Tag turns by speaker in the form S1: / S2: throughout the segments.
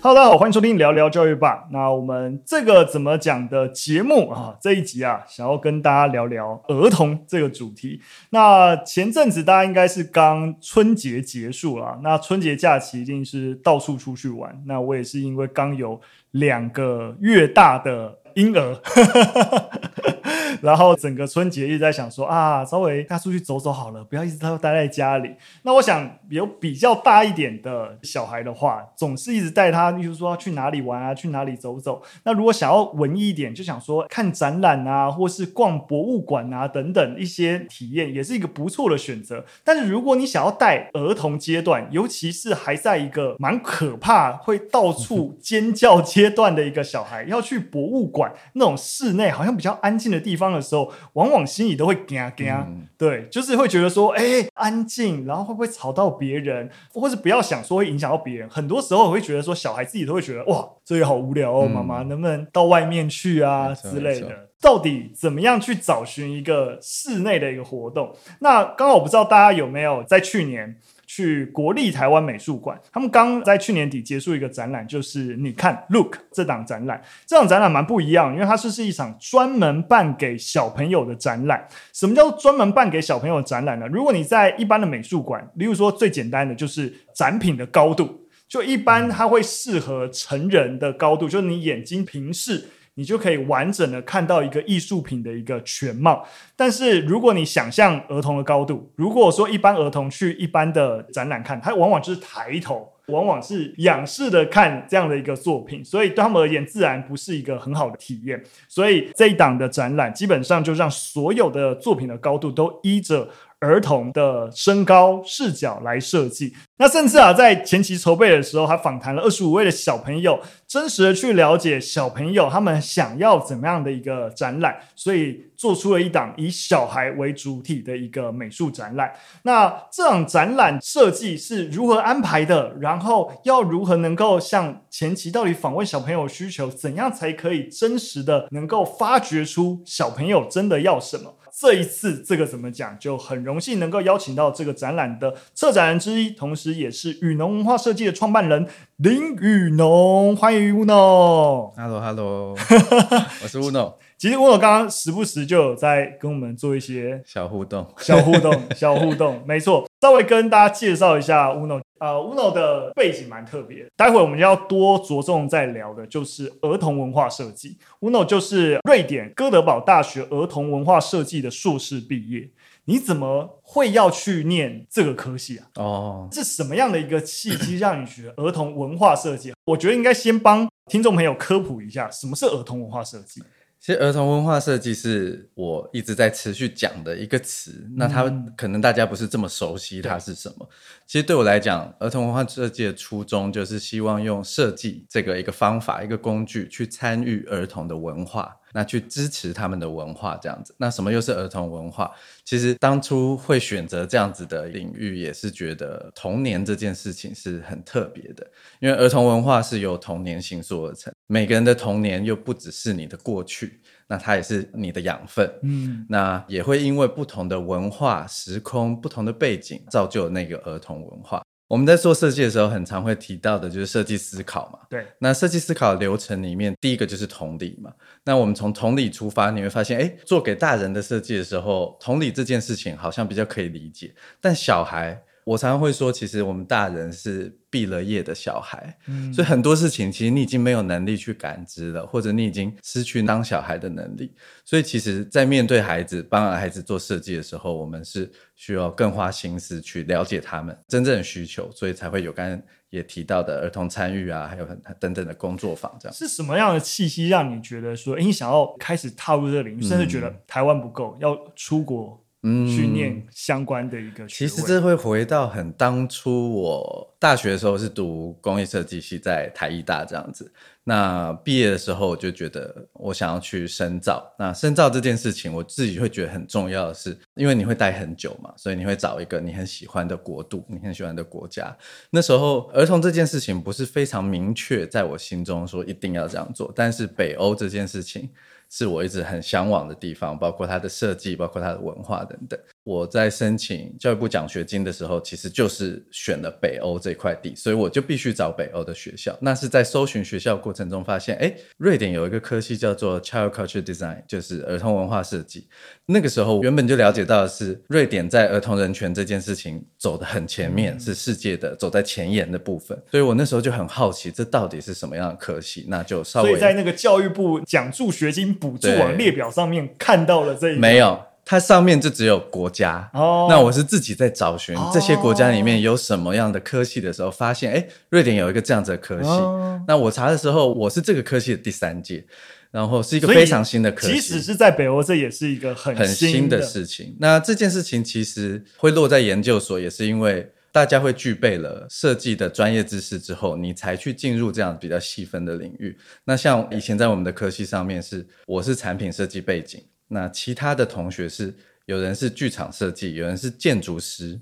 S1: 好大家好，欢迎收听聊聊教育吧。那我们这个怎么讲的节目啊？这一集啊，想要跟大家聊聊儿童这个主题。那前阵子大家应该是刚春节结束了，那春节假期一定是到处出去玩。那我也是因为刚有两个月大的婴儿。然后整个春节一直在想说啊，稍微带他出去走走好了，不要一直都待在家里。那我想有比较大一点的小孩的话，总是一直带他，比如说去哪里玩啊，去哪里走走。那如果想要文艺一点，就想说看展览啊，或是逛博物馆啊等等一些体验，也是一个不错的选择。但是如果你想要带儿童阶段，尤其是还在一个蛮可怕、会到处尖叫阶段的一个小孩，要去博物馆那种室内好像比较安静的地方的时候，往往心里都会惊惊，嗯、对，就是会觉得说，哎、欸，安静，然后会不会吵到别人，或是不要想说会影响到别人。很多时候我会觉得说，小孩自己都会觉得，哇，这里好无聊哦，妈妈、嗯、能不能到外面去啊之类的？到底怎么样去找寻一个室内的一个活动？那刚好我不知道大家有没有在去年。去国立台湾美术馆，他们刚在去年底结束一个展览，就是你看 Look 这档展览，这档展览蛮不一样，因为它是是一场专门办给小朋友的展览。什么叫专门办给小朋友展览呢？如果你在一般的美术馆，例如说最简单的就是展品的高度，就一般它会适合成人的高度，就是你眼睛平视。你就可以完整的看到一个艺术品的一个全貌。但是如果你想象儿童的高度，如果说一般儿童去一般的展览看，他往往就是抬头，往往是仰视的看这样的一个作品，所以对他们而言，自然不是一个很好的体验。所以这一档的展览基本上就让所有的作品的高度都依着儿童的身高视角来设计，那甚至啊，在前期筹备的时候，还访谈了二十五位的小朋友，真实的去了解小朋友他们想要怎么样的一个展览，所以做出了一档以小孩为主体的一个美术展览。那这档展览设计是如何安排的？然后要如何能够像前期到底访问小朋友需求，怎样才可以真实的能够发掘出小朋友真的要什么？这一次这个怎么讲，就很荣幸能够邀请到这个展览的策展人之一，同时也是雨农文化设计的创办人林雨农，欢迎宇农。
S2: Hello，Hello，我是宇农。
S1: 其实 Uno 刚刚时不时就有在跟我们做一些
S2: 小互动，
S1: 小互动，小互动，没错。稍微跟大家介绍一下 Uno。呃，Uno 的背景蛮特别，待会我们要多着重在聊的就是儿童文化设计。Uno 就是瑞典哥德堡大学儿童文化设计的硕士毕业，你怎么会要去念这个科系啊？哦，是什么样的一个契机让你学儿童文化设计？我觉得应该先帮听众朋友科普一下，什么是儿童文化设计。
S2: 其实儿童文化设计是我一直在持续讲的一个词，嗯、那它可能大家不是这么熟悉它是什么。对其实对我来讲，儿童文化设计的初衷就是希望用设计这个一个方法、一个工具去参与儿童的文化。那去支持他们的文化，这样子。那什么又是儿童文化？其实当初会选择这样子的领域，也是觉得童年这件事情是很特别的。因为儿童文化是由童年形塑而成，每个人的童年又不只是你的过去，那它也是你的养分。嗯，那也会因为不同的文化、时空、不同的背景，造就那个儿童文化。我们在做设计的时候，很常会提到的就是设计思考嘛。对，那设计思考流程里面，第一个就是同理嘛。那我们从同理出发，你会发现，哎，做给大人的设计的时候，同理这件事情好像比较可以理解，但小孩。我常常会说，其实我们大人是毕了业的小孩，嗯，所以很多事情其实你已经没有能力去感知了，或者你已经失去当小孩的能力。所以其实，在面对孩子、帮孩子做设计的时候，我们是需要更花心思去了解他们真正的需求，所以才会有刚才也提到的儿童参与啊，还有很等等的工作坊这样。
S1: 是什么样的契机让你觉得说，哎，你想要开始踏入这个领域，嗯，甚至觉得台湾不够，要出国？嗯，去念相关的一个。
S2: 其实这会回到很当初，我大学的时候是读工业设计系，在台艺大这样子。那毕业的时候，我就觉得我想要去深造。那深造这件事情，我自己会觉得很重要的是，因为你会待很久嘛，所以你会找一个你很喜欢的国度，你很喜欢的国家。那时候儿童这件事情不是非常明确，在我心中说一定要这样做，但是北欧这件事情。是我一直很向往的地方，包括它的设计，包括它的文化等等。我在申请教育部奖学金的时候，其实就是选了北欧这块地，所以我就必须找北欧的学校。那是在搜寻学校过程中发现，哎，瑞典有一个科系叫做 Child Culture Design，就是儿童文化设计。那个时候原本就了解到的是，瑞典在儿童人权这件事情走得很前面，嗯、是世界的走在前沿的部分。所以我那时候就很好奇，这到底是什么样的科系？那就稍微
S1: 所以在那个教育部奖助学金补助网列表上面看到了这一
S2: 没有。它上面就只有国家哦，那我是自己在找寻这些国家里面有什么样的科系的时候，发现哎，瑞典有一个这样子的科系。哦、那我查的时候，我是这个科系的第三届，然后是一个非常新的科系。
S1: 即使是在北欧，这也是一个很
S2: 很新的事情。那这件事情其实会落在研究所，也是因为大家会具备了设计的专业知识之后，你才去进入这样比较细分的领域。那像以前在我们的科系上面是，我是产品设计背景。那其他的同学是，有人是剧场设计，有人是建筑师，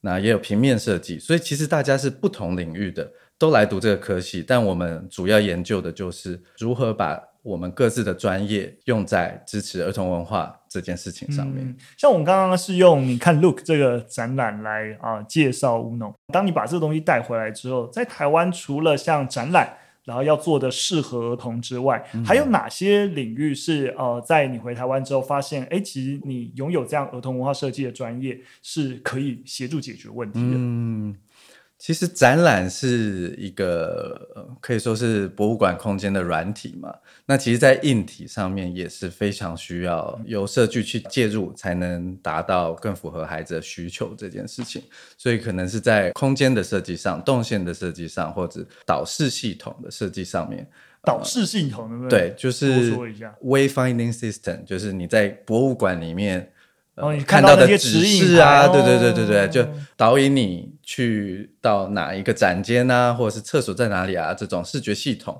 S2: 那也有平面设计，所以其实大家是不同领域的，都来读这个科系。但我们主要研究的就是如何把我们各自的专业用在支持儿童文化这件事情上面。
S1: 像我们刚刚是用你看 Look 这个展览来啊、介绍乌农。当你把这个东西带回来之后，在台湾除了像展览。然后要做的适合儿童之外，还有哪些领域是呃，在你回台湾之后发现，哎，其实你拥有这样儿童文化设计的专业是可以协助解决问题的。
S2: 嗯其实展览是一个可以说是博物馆空间的软体嘛，那其实，在硬体上面也是非常需要由设计去介入，才能达到更符合孩子的需求这件事情。所以，可能是在空间的设计上、动线的设计上，或者导视系统的设计上面。
S1: 导视系统对不
S2: 对？对，就是 Wayfinding System，就是你在博物馆里面。
S1: 哦，你
S2: 看到的指示啊，对对对对对，就导引你去到哪一个展间啊，或者是厕所在哪里啊，这种视觉系统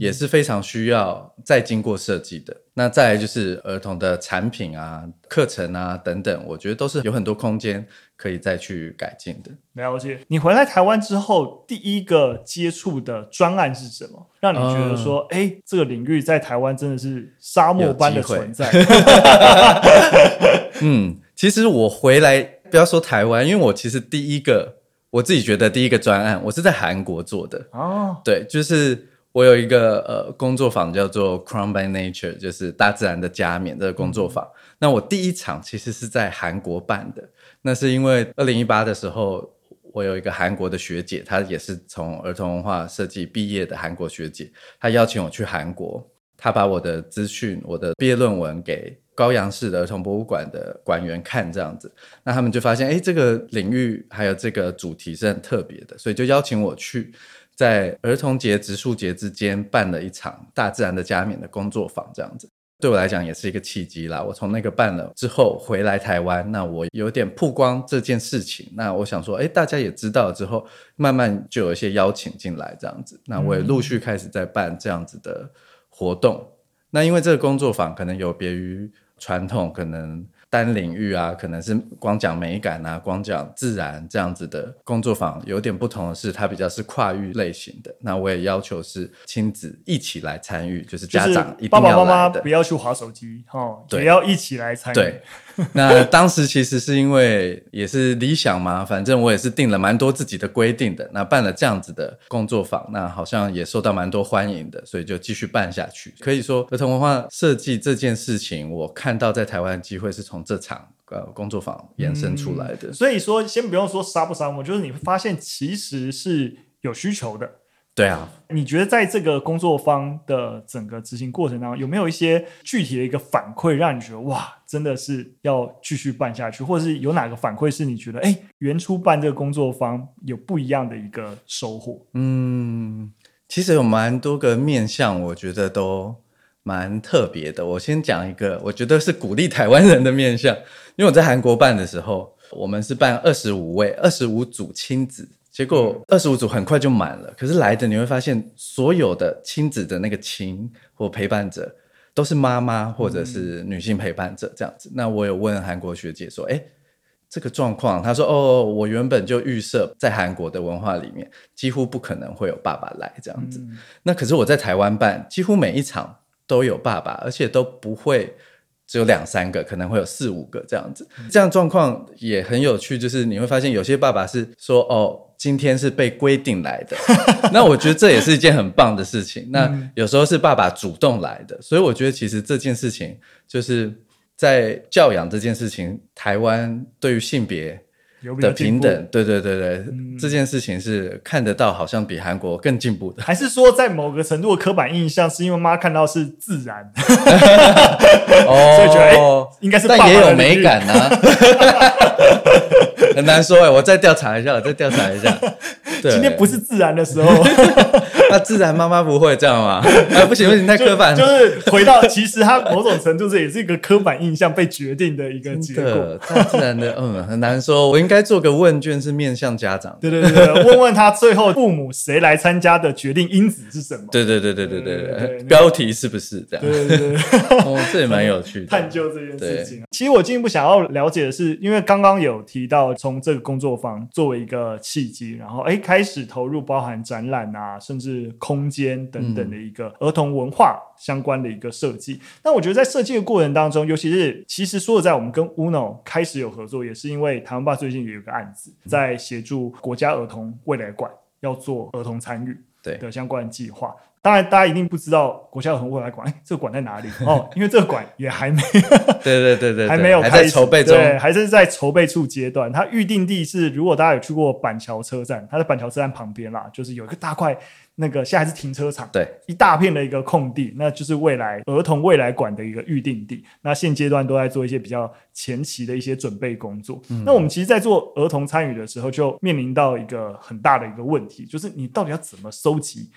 S2: 也是非常需要再经过设计的。那再来就是儿童的产品啊、课程啊等等，我觉得都是有很多空间可以再去改进的。
S1: 了解。你回来台湾之后，第一个接触的专案是什么？让你觉得说，哎、嗯，这个领域在台湾真的是沙漠般的存在。
S2: 嗯，其实我回来不要说台湾，因为我其实第一个我自己觉得第一个专案，我是在韩国做的。哦，对，就是我有一个呃工作坊叫做 Crown by Nature，就是大自然的加冕这个工作坊。嗯、那我第一场其实是在韩国办的，那是因为二零一八的时候。我有一个韩国的学姐，她也是从儿童文化设计毕业的韩国学姐，她邀请我去韩国，她把我的资讯、我的毕业论文给高阳市的儿童博物馆的馆员看，这样子，那他们就发现，哎，这个领域还有这个主题是很特别的，所以就邀请我去在儿童节、植树节之间办了一场大自然的加冕的工作坊，这样子。对我来讲也是一个契机啦。我从那个办了之后回来台湾，那我有点曝光这件事情。那我想说，哎，大家也知道之后，慢慢就有一些邀请进来这样子。那我也陆续开始在办这样子的活动。那因为这个工作坊可能有别于传统，可能。单领域啊，可能是光讲美感啊，光讲自然这样子的工作坊，有点不同的是，它比较是跨域类型的。那我也要求是亲子一起来参与，就是家长一定要来的，爸爸妈妈
S1: 不要去划手机，哦，对，也要一起来参与。
S2: 对，那当时其实是因为也是理想嘛，反正我也是定了蛮多自己的规定的。那办了这样子的工作坊，那好像也受到蛮多欢迎的，所以就继续办下去。可以说，儿童文化设计这件事情，我看到在台湾的机会是从。这场呃工作坊延伸出来的。嗯，所
S1: 以说先不用说沙不沙漠，就是你会发现其实是有需求的。
S2: 对啊，
S1: 你觉得在这个工作坊的整个执行过程当中，有没有一些具体的一个反馈，让你觉得哇，真的是要继续办下去，或者是有哪个反馈是你觉得哎，原初办这个工作坊有不一样的一个收获？
S2: 嗯，其实有蛮多个面向，我觉得都。蛮特别的，我先讲一个，我觉得是鼓励台湾人的面向。因为我在韩国办的时候，我们是办二十五位、二十五组亲子，结果二十五组很快就满了。可是来的你会发现，所有的亲子的那个亲或陪伴者都是妈妈或者是女性陪伴者这样子。那我有问韩国学姐说：“诶，这个状况？”她说：“哦，我原本就预设在韩国的文化里面，几乎不可能会有爸爸来这样子。那可是我在台湾办，几乎每一场。”都有爸爸，而且都不会只有两三个，可能会有四五个这样子。这样状况也很有趣，就是你会发现有些爸爸是说哦，今天是被规定来的，那我觉得这也是一件很棒的事情。那有时候是爸爸主动来的，所以我觉得其实这件事情就是在教养这件事情，台湾对于性别。的平等，对对对对，嗯、这件事情是看得到，好像比韩国更进步的。
S1: 还是说，在某个程度的刻板印象，是因为妈看到是自然，
S2: 哦，
S1: 所以觉得、欸、应该是爸爸，
S2: 但也有美感啊。很难说哎，我再调查一下，我再调查一下。对，
S1: 今天不是自然的时候。
S2: 那自然妈妈不会这样吗？啊，不行不行，太刻板。
S1: 就是回到，其实它某种程度这也是一个刻板印象被决定的一个结果。
S2: 太自然的，嗯，很难说。我应该做个问卷，是面向家长。
S1: 对对对，问问他最后父母谁来参加的决定因子是什么？
S2: 对对对对对对对，标题是不是这样？
S1: 对对对，
S2: 哦，这也蛮有趣的，
S1: 探究这件事情。其实我进一步想要了解的是，因为刚刚有提到。从这个工作坊作为一个契机，然后哎开始投入包含展览啊，甚至空间等等的一个儿童文化相关的一个设计。那、嗯、我觉得在设计的过程当中，尤其是其实说实在，我们跟 UNO 开始有合作，也是因为台湾爸最近也有个案子，在协助国家儿童未来馆要做儿童参与的相关的计划。当然，大家一定不知道国家儿童未来馆，哎，这个馆在哪里？哦，因为这个馆也还没，
S2: 对对对对，
S1: 还没有开始，
S2: 还在筹备中，
S1: 对，还是在筹备处阶段。它预定地是，如果大家有去过板桥车站，它在板桥车站旁边啦，就是有一个大块，那个现在是停车场，
S2: 对，
S1: 一大片的一个空地，那就是未来儿童未来馆的一个预定地。那现阶段都在做一些比较前期的一些准备工作。嗯、那我们其实，在做儿童参与的时候，就面临到一个很大的一个问题，就是你到底要怎么收集？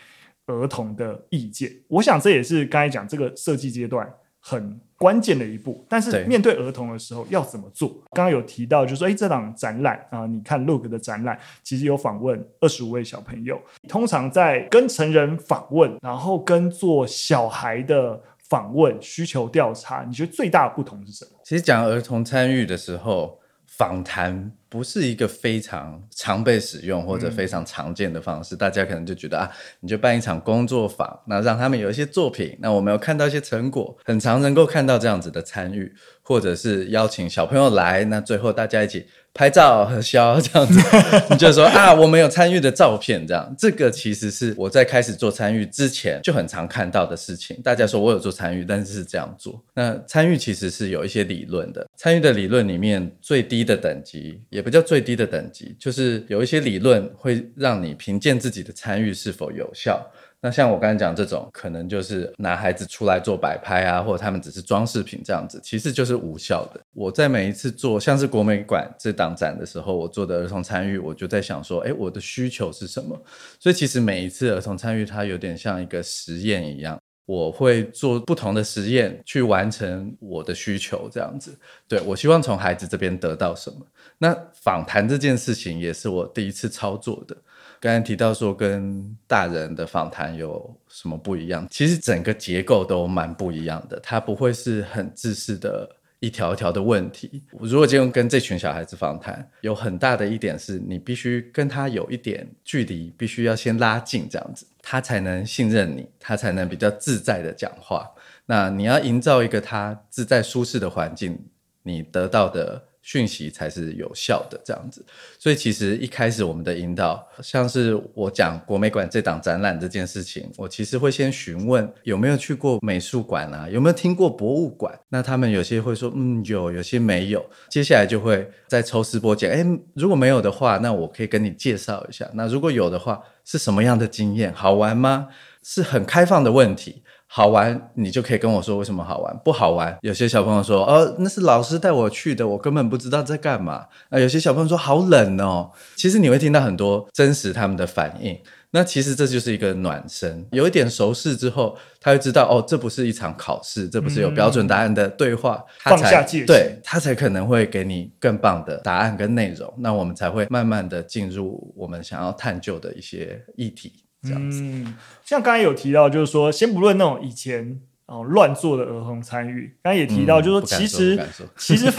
S1: 儿童的意见，我想这也是刚才讲这个设计阶段很关键的一步。但是面对儿童的时候要怎么做？刚刚有提到，就是说，哎，这档展览啊，你看 Look 的展览，其实有访问二十五位小朋友。通常在跟成人访问，然后跟做小孩的访问、需求调查，你觉得最大的不同是什么？
S2: 其实讲儿童参与的时候。访谈不是一个非常常被使用或者非常常见的方式，嗯、大家可能就觉得啊，你就办一场工作坊，那让他们有一些作品，那我们有看到一些成果，很常能够看到这样子的参与，或者是邀请小朋友来，那最后大家一起。拍照核销这样子，你就说啊，我们有参与的照片，这样，这个其实是我在开始做参与之前就很常看到的事情。大家说我有做参与，但是是这样做。那参与其实是有一些理论的，参与的理论里面最低的等级，也不叫最低的等级，就是有一些理论会让你评鉴自己的参与是否有效。那像我刚才讲这种，可能就是男孩子出来做摆拍啊，或者他们只是装饰品这样子，其实就是无效的。我在每一次做像是国美馆这档展的时候，我做的儿童参与，我就在想说，哎，我的需求是什么？所以其实每一次儿童参与，它有点像一个实验一样，我会做不同的实验去完成我的需求，这样子。对，我希望从孩子这边得到什么？那访谈这件事情也是我第一次操作的。刚才提到说跟大人的访谈有什么不一样？其实整个结构都蛮不一样的，它不会是很自私的一条一条的问题。如果今天跟这群小孩子访谈，有很大的一点是你必须跟他有一点距离，必须要先拉近，这样子他才能信任你，他才能比较自在的讲话。那你要营造一个他自在舒适的环境，你得到的。讯息才是有效的，这样子。所以其实一开始我们的引导，像是我讲国美馆这档展览这件事情，我其实会先询问有没有去过美术馆啊，有没有听过博物馆。那他们有些会说，嗯，有，有些没有。接下来就会再抽丝剥茧，诶，如果没有的话，那我可以跟你介绍一下。那如果有的话，是什么样的经验？好玩吗？是很开放的问题。好玩，你就可以跟我说为什么好玩。不好玩，有些小朋友说，哦，那是老师带我去的，我根本不知道在干嘛。那有些小朋友说好冷哦。其实你会听到很多真实他们的反应。那其实这就是一个暖身，有一点熟识之后，他会知道哦，这不是一场考试，这不是有标准答案的对话，嗯、他才
S1: 放下戒心，
S2: 对，他才可能会给你更棒的答案跟内容。那我们才会慢慢的进入我们想要探究的一些议题。这样子，
S1: 嗯，像刚才有提到，就是说，先不论那种以前哦乱做的儿童参与。刚刚也提到，就是说其实、
S2: 嗯、
S1: 其实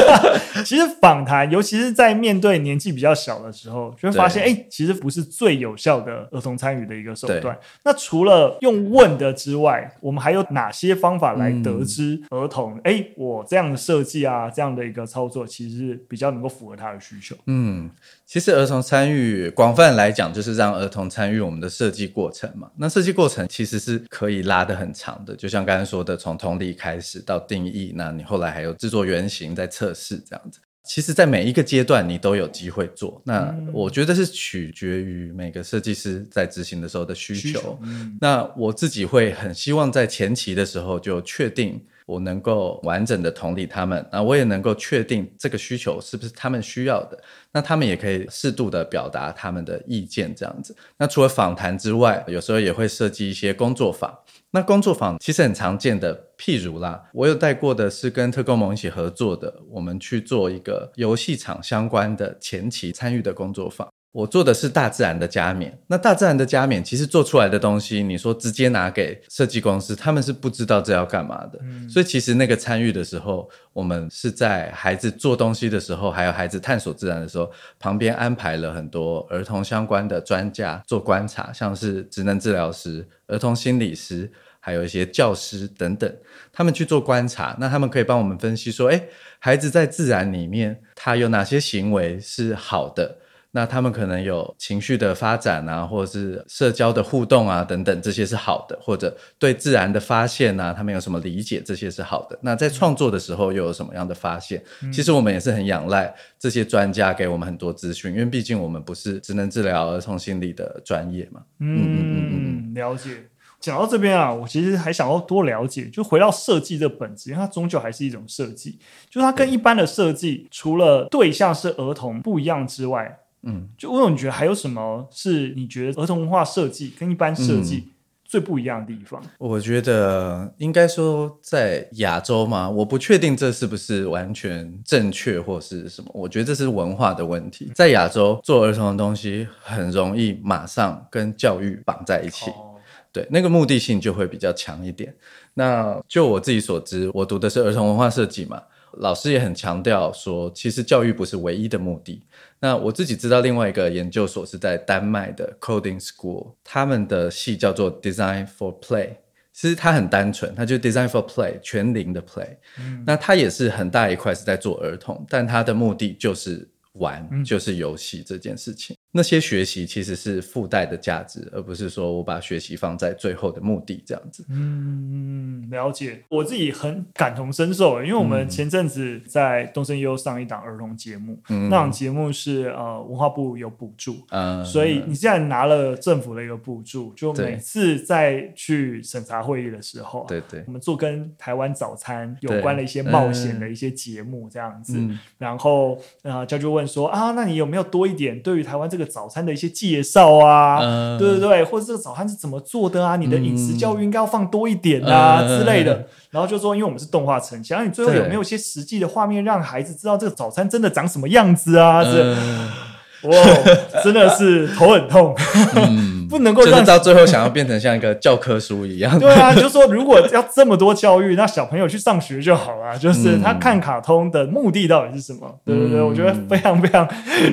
S1: 其实访谈，尤其是在面对年纪比较小的时候，就会发现，哎，其实不是最有效的儿童参与的一个手段。那除了用问的之外，我们还有哪些方法来得知儿童？哎、嗯，我这样的设计啊，这样的一个操作，其实是比较能够符合他的需求。
S2: 嗯，其实儿童参与广泛来讲，就是让儿童参与我们的设计过程嘛。那设计过程其实是可以拉得很长的，就像刚才说的，从同理开始到定义，那你后来还有制作原型、在测试这样子。其实，在每一个阶段，你都有机会做。那我觉得是取决于每个设计师在执行的时候的需求。需求嗯、那我自己会很希望在前期的时候就确定我能够完整的同理他们，那我也能够确定这个需求是不是他们需要的。那他们也可以适度的表达他们的意见，这样子。那除了访谈之外，有时候也会设计一些工作坊。那工作坊其实很常见的，譬如啦，我有带过的是跟特工盟一起合作的，我们去做一个游戏场相关的前期参与的工作坊。我做的是大自然的加冕，那大自然的加冕其实做出来的东西，你说直接拿给设计公司，他们是不知道这要干嘛的。嗯。所以其实那个参与的时候，我们是在孩子做东西的时候，还有孩子探索自然的时候，旁边安排了很多儿童相关的专家做观察，像是职能治疗师、儿童心理师，还有一些教师等等，他们去做观察，那他们可以帮我们分析说，诶，孩子在自然里面，他有哪些行为是好的？那他们可能有情绪的发展啊，或者是社交的互动啊，等等，这些是好的；或者对自然的发现啊，他们有什么理解，这些是好的。那在创作的时候又有什么样的发现？嗯、其实我们也是很仰赖这些专家给我们很多资讯，因为毕竟我们不是只能治疗儿童心理的专业嘛。
S1: 嗯嗯嗯嗯，了解。讲到这边啊，我其实还想要多了解，就回到设计的本质，因为它终究还是一种设计，就是它跟一般的设计，除了对象是儿童不一样之外。嗯，就问你觉得还有什么是你觉得儿童文化设计跟一般设计最不一样的地方？嗯，
S2: 我觉得应该说在亚洲嘛，我不确定这是不是完全正确或是什么。我觉得这是文化的问题。在亚洲做儿童的东西很容易马上跟教育绑在一起，哦，对，那个目的性就会比较强一点。那就我自己所知，我读的是儿童文化设计嘛。老师也很强调说，其实教育不是唯一的目的。那我自己知道另外一个研究所是在丹麦的 Coding School，他们的系叫做 Design for Play。其实它很单纯，它就 Design for Play，全龄的 Play。嗯。那它也是很大一块是在做儿童，但它的目的就是玩，就是游戏这件事情。那些学习其实是附带的价值，而不是说我把学习放在最后的目的这样子。
S1: 嗯，了解。我自己很感同身受，因为我们前阵子在东森优上一档儿童节目，嗯、那档节目是呃文化部有补助，嗯，所以你现在拿了政府的一个补助，就每次在去审查会议的时候，
S2: 对对，
S1: 我们做跟台湾早餐有关的一些冒险的一些节目这样子，嗯、然后呃教就问说啊，那你有没有多一点对于台湾这个？早餐的一些介绍啊，嗯、对对对，或者这个早餐是怎么做的啊？你的饮食教育应该要放多一点啊、嗯、之类的。然后就说，因为我们是动画呈现，然后你最后有没有一些实际的画面，让孩子知道这个早餐真的长什么样子啊？这。嗯哇，真的是头很痛，嗯、不能够让
S2: 就是到最后想要变成像一个教科书一样。
S1: 对啊，就是说如果要这么多教育，那小朋友去上学就好了。就是他看卡通的目的到底是什么？嗯、对对对，我觉得非常非常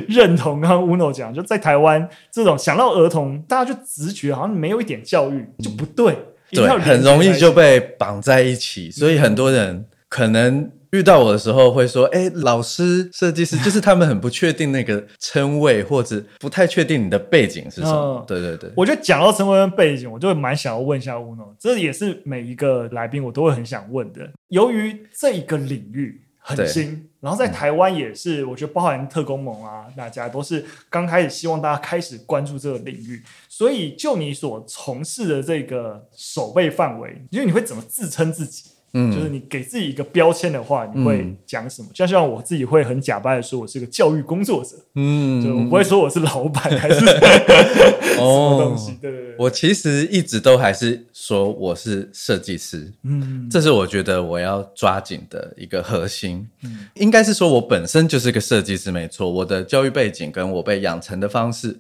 S1: 认同刚刚 Uno 讲，就在台湾这种想到儿童，大家就直觉好像没有一点教育就不对，
S2: 对，很容易就被绑在一起，所以很多人可能。遇到我的时候会说：“哎，老师、设计师，就是他们很不确定那个称谓，或者不太确定你的背景是什么。嗯”对对对，
S1: 我觉得讲到称谓跟背景，我就会蛮想要问一下 Uno，这也是每一个来宾我都会很想问的。由于这一个领域很新，然后在台湾也是，我觉得包含特工盟啊，大家都是刚开始希望大家开始关注这个领域，所以就你所从事的这个守备范围，因为你会怎么自称自己？嗯，就是你给自己一个标签的话，你会讲什么？就、嗯、像我自己会很假掰的说，我是个教育工作者。嗯，就我不会说我是老板还是 什么东西。对对对，
S2: 我其实一直都还是说我是设计师。嗯，这是我觉得我要抓紧的一个核心。嗯，应该是说我本身就是个设计师，没错。我的教育背景跟我被养成的方式，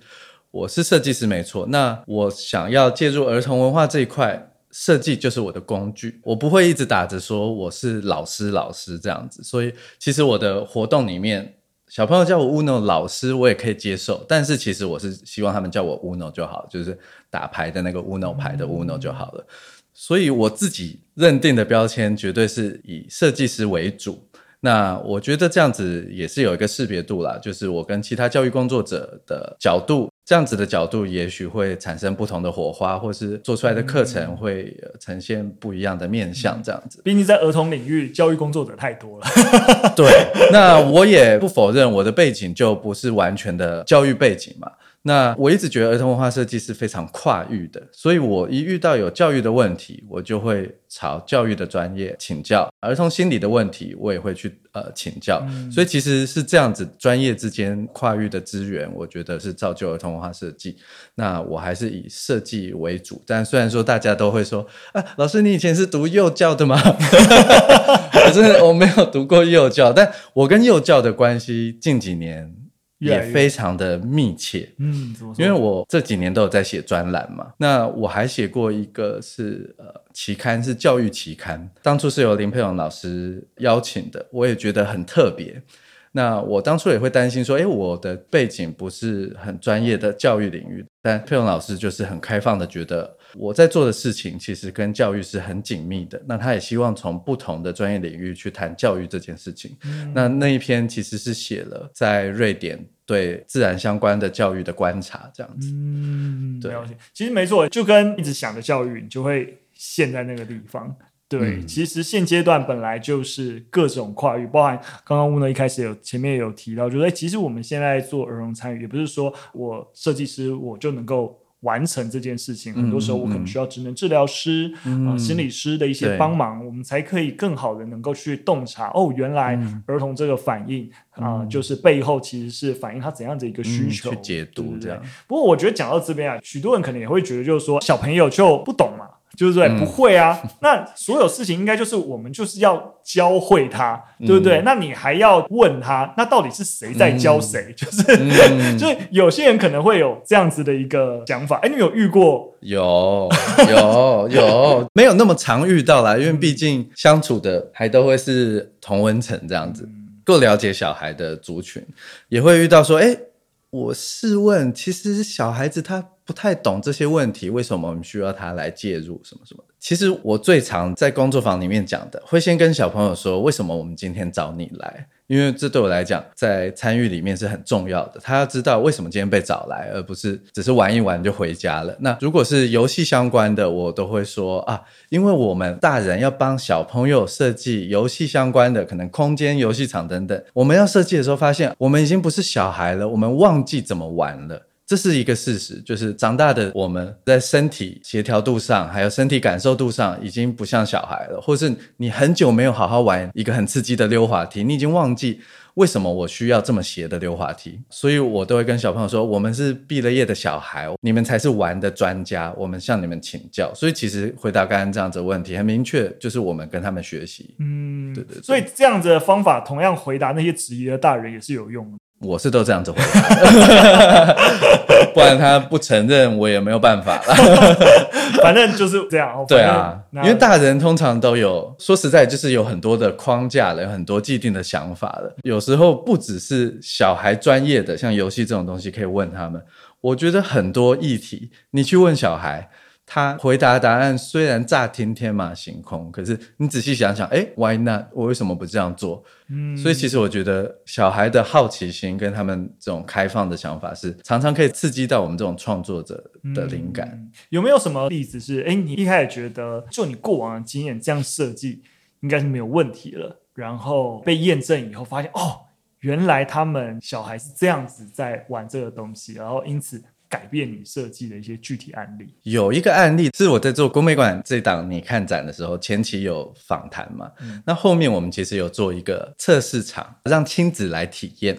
S2: 我是设计师，没错。那我想要介入儿童文化这一块。设计就是我的工具，我不会一直打着说我是老师老师这样子。所以其实我的活动里面，小朋友叫我 Uno 老师，我也可以接受。但是其实我是希望他们叫我 Uno 就好，就是打牌的那个 Uno 牌的 Uno 就好了。嗯、所以我自己认定的标签绝对是以设计师为主。那我觉得这样子也是有一个识别度啦，就是我跟其他教育工作者的角度，这样子的角度也许会产生不同的火花，或是做出来的课程会呈现不一样的面向，这样子。
S1: 毕竟在儿童领域，教育工作者太多了。
S2: 对，那我也不否认我的背景就不是完全的教育背景嘛。那我一直觉得儿童文化设计是非常跨域的，所以我一遇到有教育的问题，我就会朝教育的专业请教；儿童心理的问题，我也会去呃请教。嗯、所以其实是这样子，专业之间跨域的资源，我觉得是造就儿童文化设计。那我还是以设计为主，但虽然说大家都会说，啊，老师你以前是读幼教的吗？可是我没有读过幼教，但我跟幼教的关系近几年。也非常的密切，嗯，因为我这几年都有在写专栏嘛，那我还写过一个是呃期刊，是教育期刊，当初是由林佩蓉老师邀请的，我也觉得很特别。那我当初也会担心说，诶，我的背景不是很专业的教育领域，但佩蓉老师就是很开放的，觉得我在做的事情其实跟教育是很紧密的。那他也希望从不同的专业领域去谈教育这件事情。嗯、那那一篇其实是写了在瑞典对自然相关的教育的观察，这样子。嗯，对，
S1: 其实没错，就跟一直想着教育，你就会陷在那个地方。对，嗯、其实现阶段本来就是各种跨域，包含刚刚 Uno 一开始有前面有提到，就是哎，其实我们现在做儿童参与，也不是说我设计师我就能够完成这件事情，嗯、很多时候我可能需要职能治疗师啊、嗯。呃、心理师的一些帮忙，我们才可以更好的能够去洞察哦，原来儿童这个反应啊、就是背后其实是反映他怎样的一个需求，
S2: 嗯、去解读这样。
S1: 不过我觉得讲到这边啊，许多人可能也会觉得，就是说小朋友就不懂嘛。对不对？不会啊，嗯、那所有事情应该就是我们就是要教会他，嗯、对不对？那你还要问他，那到底是谁在教谁？嗯、就是，嗯、就是有些人可能会有这样子的一个想法。哎，你有遇过？
S2: 有，有，有，没有那么常遇到啦，因为毕竟相处的还都会是同温层这样子，够了解小孩的族群，也会遇到说，哎，我试问，其实小孩子他。不太懂这些问题，为什么我们需要他来介入什么什么的？其实我最常在工作坊里面讲的，会先跟小朋友说，为什么我们今天找你来？因为这对我来讲，在参与里面是很重要的。他要知道为什么今天被找来，而不是只是玩一玩就回家了。那如果是游戏相关的，我都会说啊，因为我们大人要帮小朋友设计游戏相关的，可能空间、游戏场等等。我们要设计的时候，发现我们已经不是小孩了，我们忘记怎么玩了。这是一个事实，就是长大的我们在身体协调度上，还有身体感受度上，已经不像小孩了。或是你很久没有好好玩一个很刺激的溜滑梯，你已经忘记为什么我需要这么斜的溜滑梯。所以我都会跟小朋友说，我们是毕了业的小孩，你们才是玩的专家，我们向你们请教。所以其实回答刚刚这样子的问题很明确，就是我们跟他们学习。嗯，对对对。
S1: 所以这样子的方法，同样回答那些质疑的大人也是有用的。
S2: 我是都这样子回答，不然他不承认，我也没有办法了。
S1: 反正就是这样。
S2: 对啊，因为大人通常都有，说实在，就是有很多的框架了，有很多既定的想法了。有时候不只是小孩专业的，像游戏这种东西可以问他们。我觉得很多议题，你去问小孩。他回答答案虽然乍听天马行空，可是你仔细想想，哎，Why not？我为什么不这样做？嗯，所以其实我觉得小孩的好奇心跟他们这种开放的想法，是常常可以刺激到我们这种创作者的灵感。
S1: 嗯，有没有什么例子是，哎，你一开始觉得就你过往的经验这样设计应该是没有问题了，然后被验证以后发现，哦，原来他们小孩是这样子在玩这个东西，然后因此。改变你设计的一些具体案例，
S2: 有一个案例是我在做国美馆这档你看展的时候，前期有访谈嘛，嗯、那后面我们其实有做一个测试场，让亲子来体验。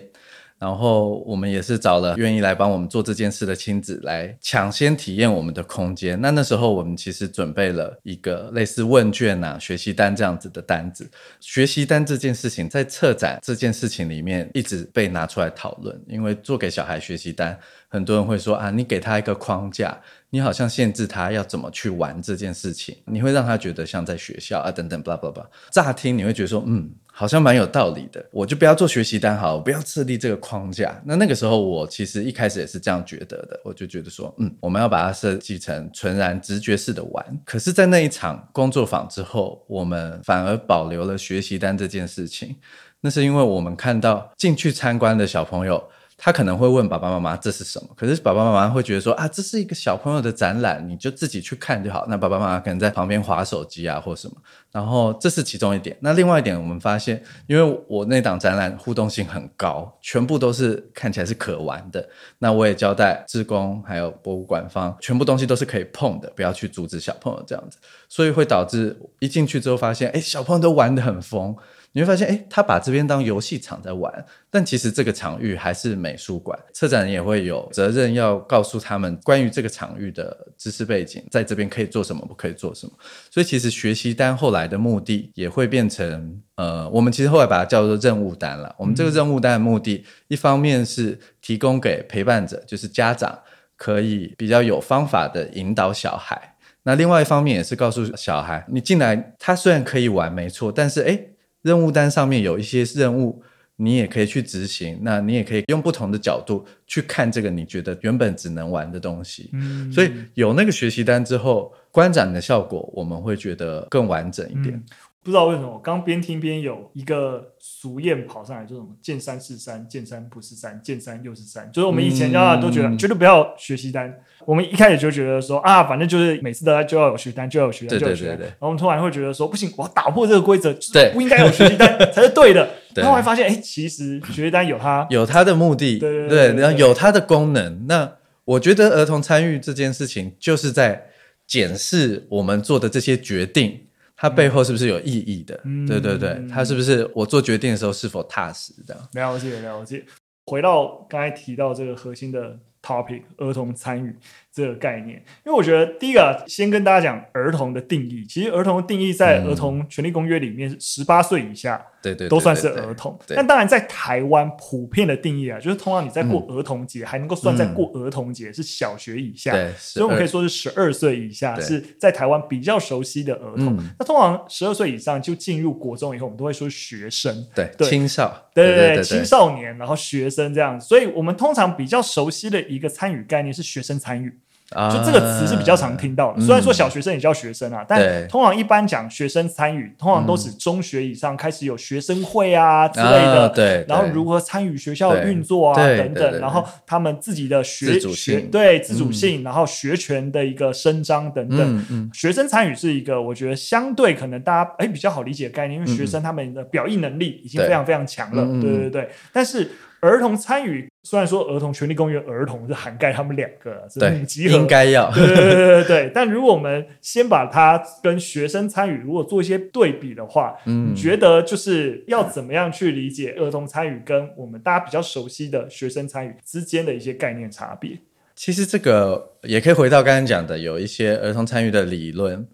S2: 然后我们也是找了愿意来帮我们做这件事的亲子来抢先体验我们的空间。那那时候我们其实准备了一个类似问卷啊、学习单这样子的单子。学习单这件事情在策展这件事情里面一直被拿出来讨论，因为做给小孩学习单，很多人会说啊，你给他一个框架，你好像限制他要怎么去玩这件事情，你会让他觉得像在学校啊等等，blah blah blah。乍听你会觉得说，嗯，好像蛮有道理的，我就不要做学习单好，我不要设立这个框架。那那个时候我其实一开始也是这样觉得的，我就觉得说，嗯，我们要把它设计成纯然直觉式的玩。可是，在那一场工作坊之后，我们反而保留了学习单这件事情。那是因为我们看到进去参观的小朋友。他可能会问爸爸妈妈这是什么，可是爸爸妈妈会觉得说啊，这是一个小朋友的展览，你就自己去看就好。那爸爸妈妈可能在旁边划手机啊或什么。然后这是其中一点。那另外一点，我们发现，因为我那档展览互动性很高，全部都是看起来是可玩的。那我也交代志工还有博物馆方，全部东西都是可以碰的，不要去阻止小朋友这样子。所以会导致一进去之后发现，哎，小朋友都玩得很疯。你会发现，诶，他把这边当游戏场在玩，但其实这个场域还是美术馆。策展人也会有责任要告诉他们关于这个场域的知识背景，在这边可以做什么，不可以做什么。所以，其实学习单后来的目的也会变成，呃，我们其实后来把它叫做任务单了。我们这个任务单的目的，一方面是提供给陪伴者，就是家长，可以比较有方法的引导小孩。那另外一方面也是告诉小孩，你进来，他虽然可以玩，没错，但是，诶。任务单上面有一些任务，你也可以去执行。那你也可以用不同的角度去看这个你觉得原本只能玩的东西。嗯，所以有那个学习单之后，观展的效果我们会觉得更完整一点。嗯不知道为什么，我刚边听边有一个俗谚跑上来，就什么“见山是山，见山不是山，见山又是山”。就是我们以前大家都觉得绝对不要学习单。我们一开始就觉得说啊，反正就是每次都要就要有学单，就要有学单，就要有学单。然后我们突然会觉得说，不行，我要打破这个规则，对，不应该有学习单 才是对的。然后还发现，哎，其实学习单有它 有它的目的，对对，然后有它的功能。那我觉得儿童参与这件事情，就是在检视我们做的这些决定。它背后是不是有意义的？嗯、对对对，它是不是我做决定的时候是否踏实的？了解了解。回到刚才提到这个核心的 topic，儿童参与。这个概念，因为我觉得第一个先跟大家讲儿童的定义。其实儿童的定义在儿童权利公约里面是十八岁以下，对对，都算是儿童。但当然在台湾普遍的定义啊，就是通常你在过儿童节还能够算在过儿童节，是小学以下，所以我们可以说是十二岁以下是在台湾比较熟悉的儿童。那通常十二岁以上就进入国中以后，我们都会说学生，对青少，对对对，青少年，然后学生这样。所以我们通常比较熟悉的一个参与概念是学生参与。就这个词是比较常听到的，虽然说小学生也叫学生啊，但通常一般讲学生参与，通常都是中学以上开始有学生会啊之类的，对，然后如何参与学校运作啊等等，然后他们自己的学学对自主性，然后学权的一个伸张等等，学生参与是一个我觉得相对可能大家哎比较好理解的概念，因为学生他们的表意能力已经非常非常强了，对对对，但是。儿童参与，虽然说儿童权利公约儿童是涵盖他们两个，对，是母集合应该要，对对对对对。但如果我们先把它跟学生参与，如果做一些对比的话，嗯，你觉得就是要怎么样去理解儿童参与跟我们大家比较熟悉的学生参与之间的一些概念差别？其实这个也可以回到刚刚讲的，有一些儿童参与的理论，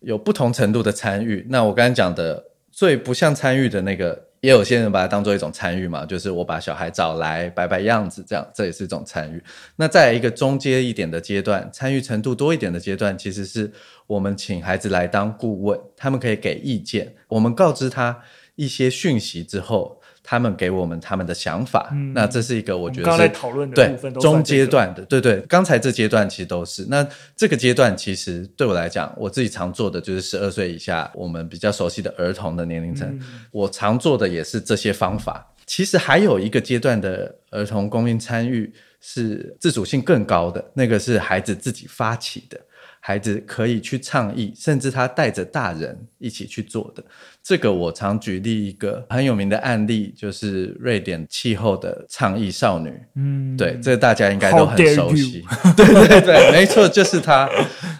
S2: 有不同程度的参与。那我刚刚讲的最不像参与的那个。也有些人把它当做一种参与嘛，就是我把小孩找来摆摆样子，这样这也是一种参与。那在一个中阶一点的阶段，参与程度多一点的阶段，其实是我们请孩子来当顾问，他们可以给意见，我们告知他一些讯息之后。他们给我们他们的想法，嗯、那这是一个我觉得是刚才讨论的部分，对中阶段的，对对，刚才这阶段其实都是。那这个阶段其实对我来讲，我自己常做的就是十二岁以下我们比较熟悉的儿童的年龄层，嗯、我常做的也是这些方法。其实还有一个阶段的儿童公民参与是自主性更高的，那个是孩子自己发起的。孩子可以去倡议，甚至他带着大人一起去做的。这个我常举例一个很有名的案例，就是瑞典气候的倡议少女。嗯，对，这个大家应该都很熟悉。对对对，没错，就是她，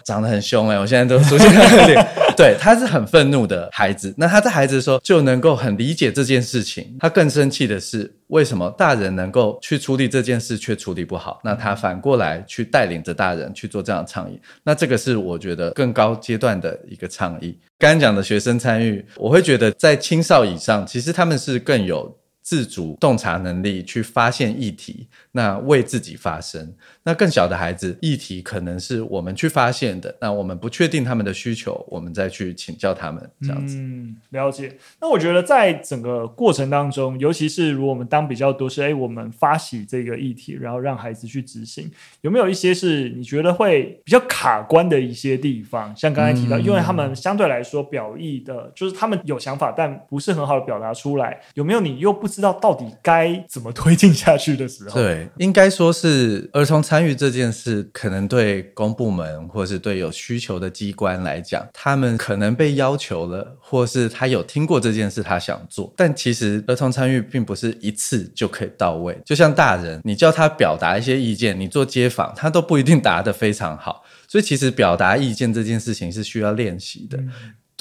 S2: 长得很凶哎，我现在都出现她的脸。对，她是很愤怒的孩子。那她在孩子的时候就能够很理解这件事情。她更生气的是，为什么大人能够去处理这件事却处理不好？那他反过来去带领着大人去做这样的倡议。那这个。是我觉得更高阶段的一个倡议。刚刚讲的学生参与，我会觉得在青少以上，其实他们是更有自主洞察能力去发现议题，那为自己发声。那更小的孩子，议题可能是我们去发现的，那我们不确定他们的需求，我们再去请教他们，这样子。
S1: 嗯，了解。那我觉得在整个过程当中，尤其是如果我们当比较多是，哎，我们发起这个议题，然后让孩子去执行，有没有一些是你觉得会比较卡关的一些地方？像刚才提到，嗯、因为他们相对来说表意的，就是他们有想法，但不是很好的表达出来，有没有你又不知道到底该怎么推进下去的时候？
S2: 对，应该说是儿童参与这件事，可能对公部门或是对有需求的机关来讲，他们可能被要求了，或是他有听过这件事，他想做。但其实儿童参与并不是一次就可以到位，就像大人，你叫他表达一些意见，你做街访，他都不一定答得非常好。所以其实表达意见这件事情是需要练习的。嗯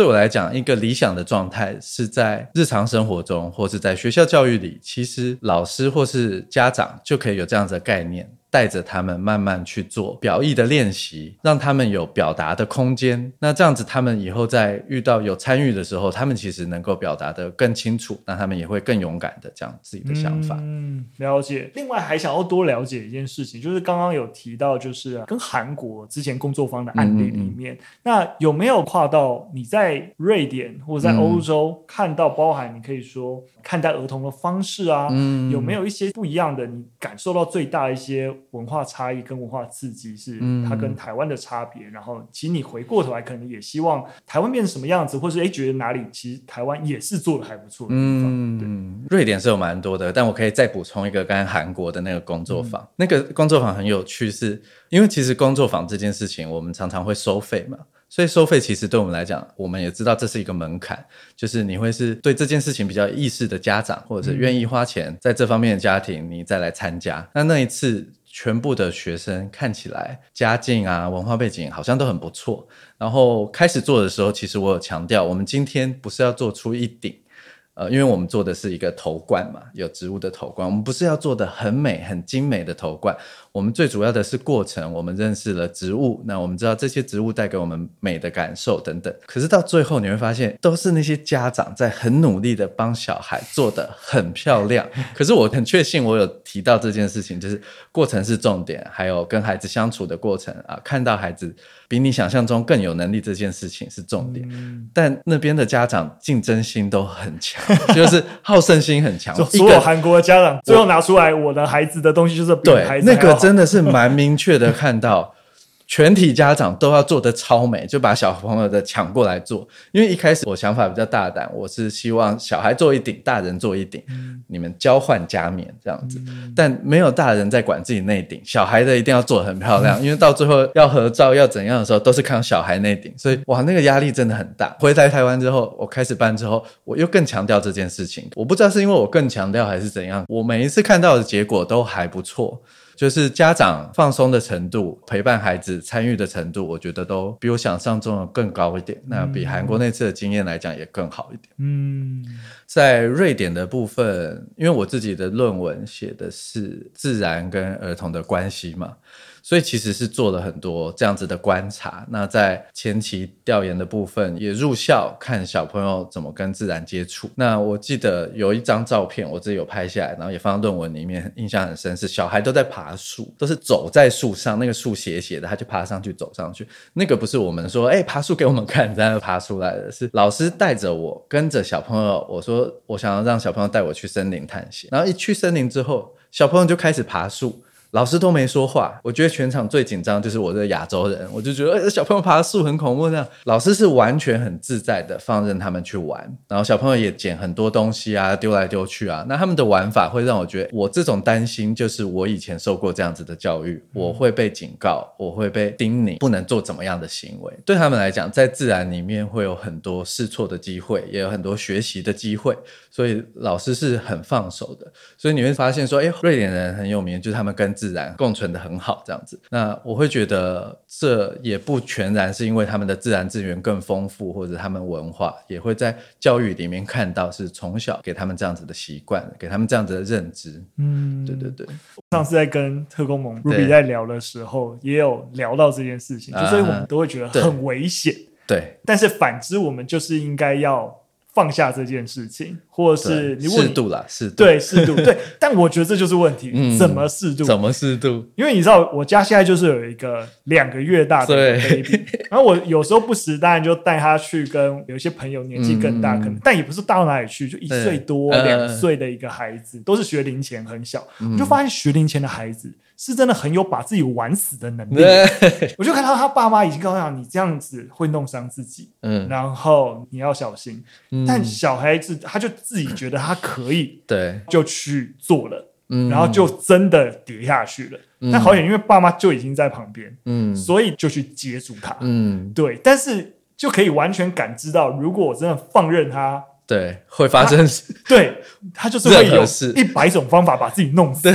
S2: 对我来讲，一个理想的状态是在日常生活中，或是在学校教育里，其实老师或是家长就可以有这样子的概念。带着他们慢慢去做表意的练习，让他们有表达的空间。那这样子，他们以后在遇到有参与的时候，他们其实能够表达的更清楚，那他们也会更勇敢的讲自己的想法。
S1: 嗯，了解。另外，还想要多了解一件事情，就是刚刚有提到，就是跟韩国之前工作坊的案例里面，嗯嗯嗯，那有没有跨到你在瑞典或者在欧洲看到，包含你可以说看待儿童的方式啊，嗯，有没有一些不一样的？你感受到最大一些？文化差异跟文化刺激是它跟台湾的差别，嗯、然后其实你回过头来可能也希望台湾变成什么样子，或是诶觉得哪里其实台湾也是做的还不错的地方。嗯，
S2: 瑞典是有蛮多的，但我可以再补充一个，刚才韩国的那个工作坊，嗯、那个工作坊很有趣是，是因为其实工作坊这件事情我们常常会收费嘛。所以收费其实对我们来讲，我们也知道这是一个门槛，就是你会是对这件事情比较意识的家长，或者是愿意花钱在这方面的家庭，你再来参加。那那一次，全部的学生看起来家境啊、文化背景好像都很不错。然后开始做的时候，其实我有强调，我们今天不是要做出一顶。呃，因为我们做的是一个头冠嘛，有植物的头冠，我们不是要做的很美、很精美的头冠，我们最主要的是过程。我们认识了植物，那我们知道这些植物带给我们美的感受等等。可是到最后你会发现，都是那些家长在很努力的帮小孩做得很漂亮。可是我很确信，我有提到这件事情，就是过程是重点，还有跟孩子相处的过程啊，看到孩子。比你想象中更有能力这件事情是重点，嗯、但那边的家长竞争心都很强，就是好胜心很强。
S1: 所有韩国的家长最后拿出来我的孩子的东西就是比孩子
S2: 对，那个真的是蛮明确的看到。全体家长都要做得超美，就把小朋友的抢过来做。因为一开始我想法比较大胆，我是希望小孩做一顶，大人做一顶，嗯、你们交换加冕这样子。嗯、但没有大人在管自己那顶，小孩的一定要做得很漂亮。嗯、因为到最后要合照要怎样的时候，都是看小孩那顶，所以哇，那个压力真的很大。回来台湾之后，我开始办之后，我又更强调这件事情。我不知道是因为我更强调还是怎样，我每一次看到的结果都还不错。就是家长放松的程度，陪伴孩子参与的程度，我觉得都比我想象中的更高一点。嗯、那比韩国那次的经验来讲，也更好一点。嗯，在瑞典的部分，因为我自己的论文写的是自然跟儿童的关系嘛。所以其实是做了很多这样子的观察。那在前期调研的部分，也入校看小朋友怎么跟自然接触。那我记得有一张照片，我自己有拍下来，然后也放在论文里面，印象很深，是小孩都在爬树，都是走在树上，那个树斜斜的，他就爬上去走上去。那个不是我们说，哎，爬树给我们看，在那爬出来的，是老师带着我跟着小朋友。我说我想要让小朋友带我去森林探险，然后一去森林之后，小朋友就开始爬树。老师都没说话，我觉得全场最紧张就是我这个亚洲人，我就觉得，欸，小朋友爬树很恐怖这样。老师是完全很自在的放任他们去玩，然后小朋友也捡很多东西啊，丢来丢去啊。那他们的玩法会让我觉得，我这种担心就是我以前受过这样子的教育，我会被警告，我会被叮咛，不能做怎么样的行为。对他们来讲，在自然里面会有很多试错的机会，也有很多学习的机会，所以老师是很放手的。所以你会发现说，哎，瑞典人很有名，就是他们跟自然共存的很好，这样子。那我会觉得这也不全然是因为他们的自然资源更丰富，或者他们文化也会在教育里面看到，是从小给他们这样子的习惯，给他们这样子的认知。嗯，对对对。
S1: 上次在跟特工盟 Ruby 在聊的时候，也有聊到这件事情，就所以我们都会觉得很危险。
S2: 对，
S1: 但是反之，我们就是应该要。放下这件事情，或者是你
S2: 适度啦，适度。
S1: 对适度。对，但我觉得这就是问题，嗯、怎么适度？
S2: 怎么适度？
S1: 因为你知道，我家现在就是有一个两个月大的 baby，然后我有时候不时当然就带他去跟有一些朋友年纪更大，嗯、可能但也不是大到哪里去，就一岁多两岁的一个孩子，呃、都是学龄前很小，嗯、我就发现学龄前的孩子是真的很有把自己玩死的能力。我就看到他爸妈已经告诉他，你这样子会弄伤自己，嗯，然后你要小心。嗯。但小孩子他就自己觉得他可以，对，就去做了，嗯，然后就真的跌下去了。嗯、但好险，因为爸妈就已经在旁边，嗯，所以就去接住他，嗯，对。但是就可以完全感知到，如果我真的放任他，
S2: 对，会发生，
S1: 对，他就是会有一百种方法把自己弄死。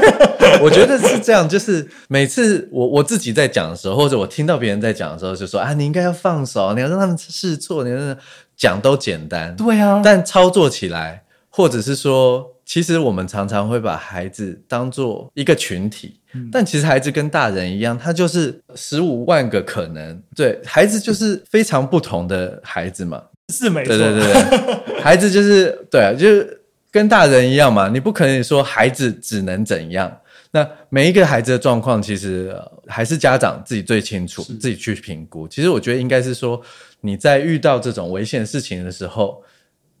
S2: 我觉得是这样，就是每次我我自己在讲的时候，或者我听到别人在讲的时候，就说啊，你应该要放手，你要让他们试错，你要。讲都简单，
S1: 对啊，
S2: 但操作起来，或者是说，其实我们常常会把孩子当做一个群体，嗯、但其实孩子跟大人一样，他就是十五万个可能。对，孩子就是非常不同的孩子嘛，
S1: 是没错。
S2: 对对对对，孩子就是对啊，就是跟大人一样嘛，你不可能说孩子只能怎样。那每一个孩子的状况，其实还是家长自己最清楚，自己去评估。其实我觉得应该是说。你在遇到这种危险事情的时候，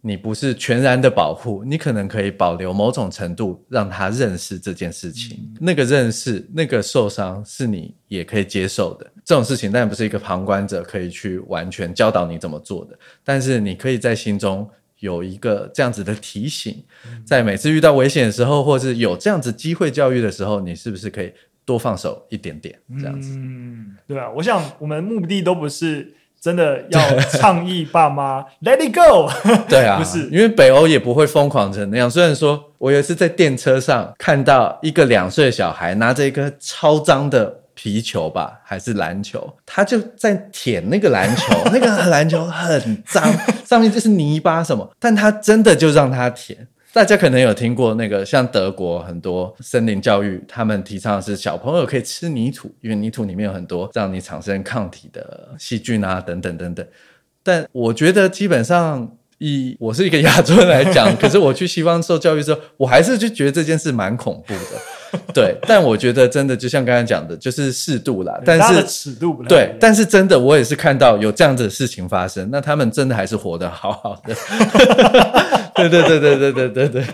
S2: 你不是全然的保护，你可能可以保留某种程度，让他认识这件事情。嗯、那个认识，那个受伤，是你也可以接受的。这种事情当然不是一个旁观者可以去完全教导你怎么做的，但是你可以在心中有一个这样子的提醒，在每次遇到危险的时候，或是有这样子机会教育的时候，你是不是可以多放手一点点？这样子，
S1: 嗯，对啊，我想我们目的都不是。真的要倡议爸妈 let it go？
S2: 对啊，不是，因为北欧也不会疯狂成那样。虽然说我有一次在电车上看到一个两岁小孩拿着一个超脏的皮球吧，还是篮球，他就在舔那个篮球，那个篮球很脏，上面就是泥巴什么，但他真的就让他舔。大家可能有听过那个，像德国很多森林教育，他们提倡的是小朋友可以吃泥土，因为泥土里面有很多让你产生抗体的细菌啊，等等等等。但我觉得基本上，以我是一个亚洲人来讲，可是我去西方受教育之后，我还是就觉得这件事蛮恐怖的。对，但我觉得真的就像刚才讲的，就是适度啦。但是
S1: 尺度不太
S2: 对，但是真的我也是看到有这样子的事情发生，那他们真的还是活得好好的。对对对对对对对对，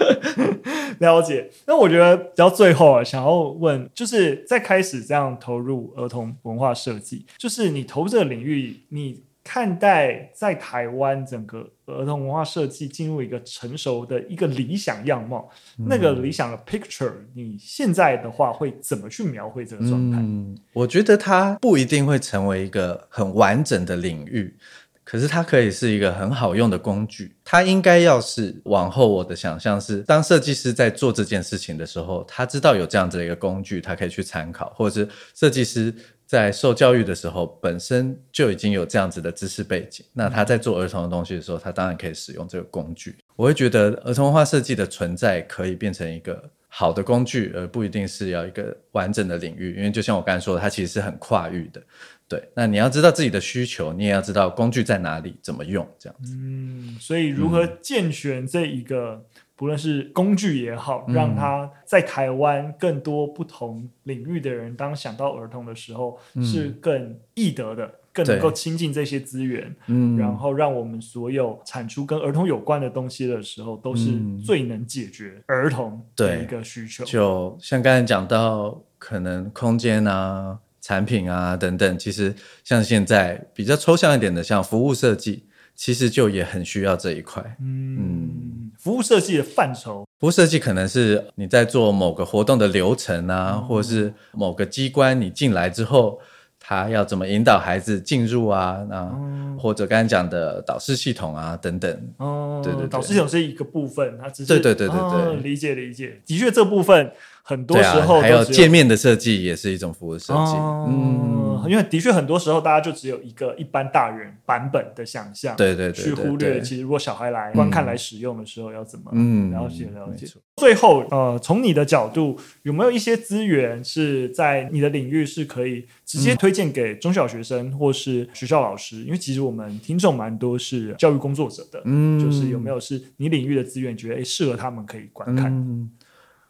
S1: 了解。那我觉得，到最后啊，想要问，就是在开始这样投入儿童文化设计，就是你投入这个领域，你看待在台湾整个儿童文化设计进入一个成熟的一个理想样貌，嗯、那个理想的 picture，你现在的话会怎么去描绘这个状态？
S2: 嗯，我觉得它不一定会成为一个很完整的领域。可是它可以是一个很好用的工具，它应该要是往后我的想象是，当设计师在做这件事情的时候，他知道有这样子的一个工具，他可以去参考，或者是设计师在受教育的时候本身就已经有这样子的知识背景，那他在做儿童的东西的时候，他当然可以使用这个工具。我会觉得儿童文化设计的存在可以变成一个好的工具，而不一定是要一个完整的领域，因为就像我刚才说的，它其实是很跨域的。对，那你要知道自己的需求，你也要知道工具在哪里，怎么用，这样子。
S1: 嗯，所以如何健全这一个，嗯、不论是工具也好，让他在台湾更多不同领域的人，当想到儿童的时候，嗯、是更易得的，更能够亲近这些资源。嗯，然后让我们所有产出跟儿童有关的东西的时候，都是最能解决儿童的一个需求。
S2: 就像刚才讲到，可能空间啊。产品啊，等等，其实像现在比较抽象一点的，像服务设计，其实就也很需要这一块。嗯，
S1: 嗯，服务设计的范畴，
S2: 服务设计可能是你在做某个活动的流程啊，嗯、或者是某个机关你进来之后，他要怎么引导孩子进入啊？那、嗯、或者刚才讲的导师系统啊，等等。哦、嗯，对对对，
S1: 导师系统是一个部分，它只是
S2: 对对对对对，
S1: 哦、理解理解，的确这部分。很多时候、
S2: 啊、还有界面的设计也是一种服务设计。哦、
S1: 嗯，因为的确很多时候大家就只有一个一般大人版本的想象，
S2: 对对对，
S1: 去忽略其实如果小孩来观看来使用的时候要怎么
S2: 嗯
S1: 了解了解。最后呃，从你的角度有没有一些资源是在你的领域是可以直接推荐给中小学生或是学校老师？因为其实我们听众蛮多是教育工作者的，嗯，就是有没有是你领域的资源觉得诶适合他们可以观看？
S2: 嗯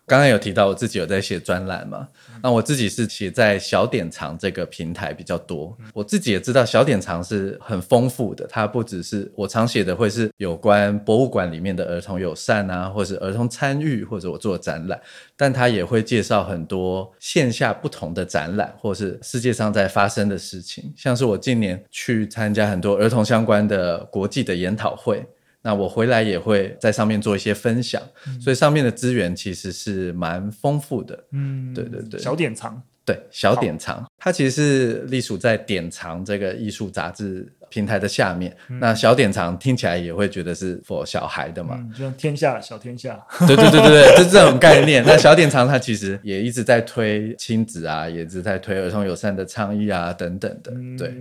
S2: 刚刚有提到我自己有在写专栏嘛？那我自己是写在小典藏这个平台比较多。我自己也知道小典藏是很丰富的，它不只是我常写的会是有关博物馆里面的儿童友善啊，或是儿童参与，或者我做展览，但它也会介绍很多线下不同的展览，或是世界上在发生的事情。像是我今年去参加很多儿童相关的国际的研讨会。那我回来也会在上面做一些分享，嗯、所以上面的资源其实是蛮丰富的。嗯，对对对，
S1: 小典藏，
S2: 对小典藏，它其实是隶属在典藏这个艺术杂志平台的下面。嗯、那小典藏听起来也会觉得是 for 小孩的嘛，
S1: 嗯、就像天下小天下。
S2: 对对对对对，就是这种概念。那小典藏它其实也一直在推亲子啊，也一直在推儿童友善的倡议啊等等的。嗯、对，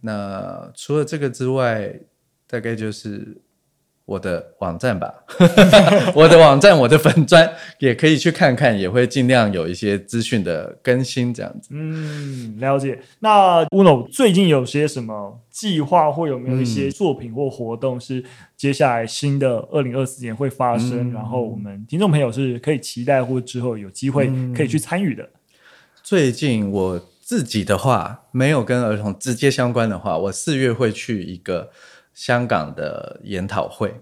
S2: 那除了这个之外，大概就是。我的网站吧，我的网站，我的粉砖也可以去看看，也会尽量有一些资讯的更新，这样子。
S1: 嗯，了解。那 Uno 最近有些什么计划，或有没有一些作品或活动是接下来新的二零二四年会发生？嗯、然后我们听众朋友是可以期待，或之后有机会可以去参与的。嗯、
S2: 最近我自己的话，没有跟儿童直接相关的话，我四月会去一个。香港的研讨会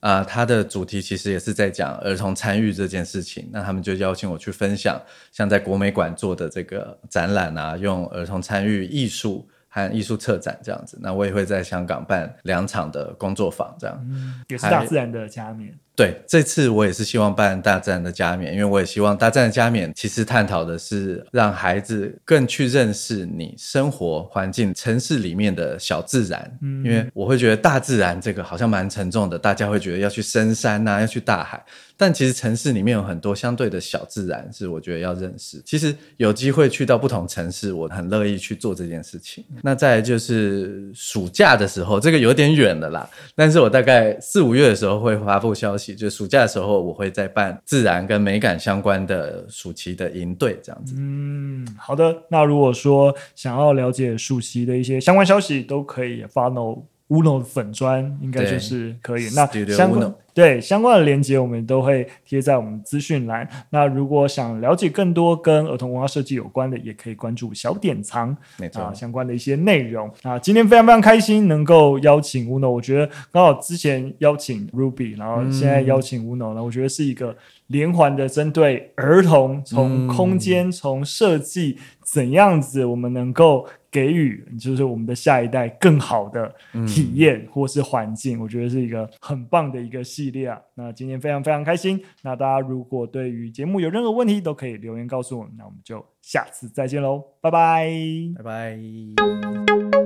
S2: 啊，它的主题其实也是在讲儿童参与这件事情。那他们就邀请我去分享，像在国美馆做的这个展览啊，用儿童参与艺术和艺术策展这样子。那我也会在香港办两场的工作坊，这样、
S1: 嗯、也是大自然的加冕。
S2: 对，这次我也是希望办大自然的加冕，因为我也希望大自然的加冕其实探讨的是让孩子更去认识你生活环境城市里面的小自然。嗯，因为我会觉得大自然这个好像蛮沉重的，大家会觉得要去深山呐、啊，要去大海。但其实城市里面有很多相对的小自然，是我觉得要认识。其实有机会去到不同城市，我很乐意去做这件事情。那再来就是暑假的时候，这个有点远了啦。但是我大概四五月的时候会发布消息，就暑假的时候我会再办自然跟美感相关的暑期的营队，这样子。
S1: 嗯，好的。那如果说想要了解暑期的一些相关消息，都可以发到 Uno 粉砖，应该就是可以。那相关。对，相关的链接，我们都会贴在我们资讯栏。那如果想了解更多跟儿童文化设计有关的，也可以关注小典藏，啊，相关的一些内容。啊，今天非常非常开心能够邀请 Uno，我觉得刚好之前邀请 Ruby，然后现在邀请 Uno，那我觉得是一个连环的针对儿童，从空间，从设计怎样子，我们能够。给予就是我们的下一代更好的体验或是环境，嗯、我觉得是一个很棒的一个系列啊。那今天非常非常开心。那大家如果对于节目有任何问题，都可以留言告诉我们。那我们就下次再见喽，拜拜，
S2: 拜拜。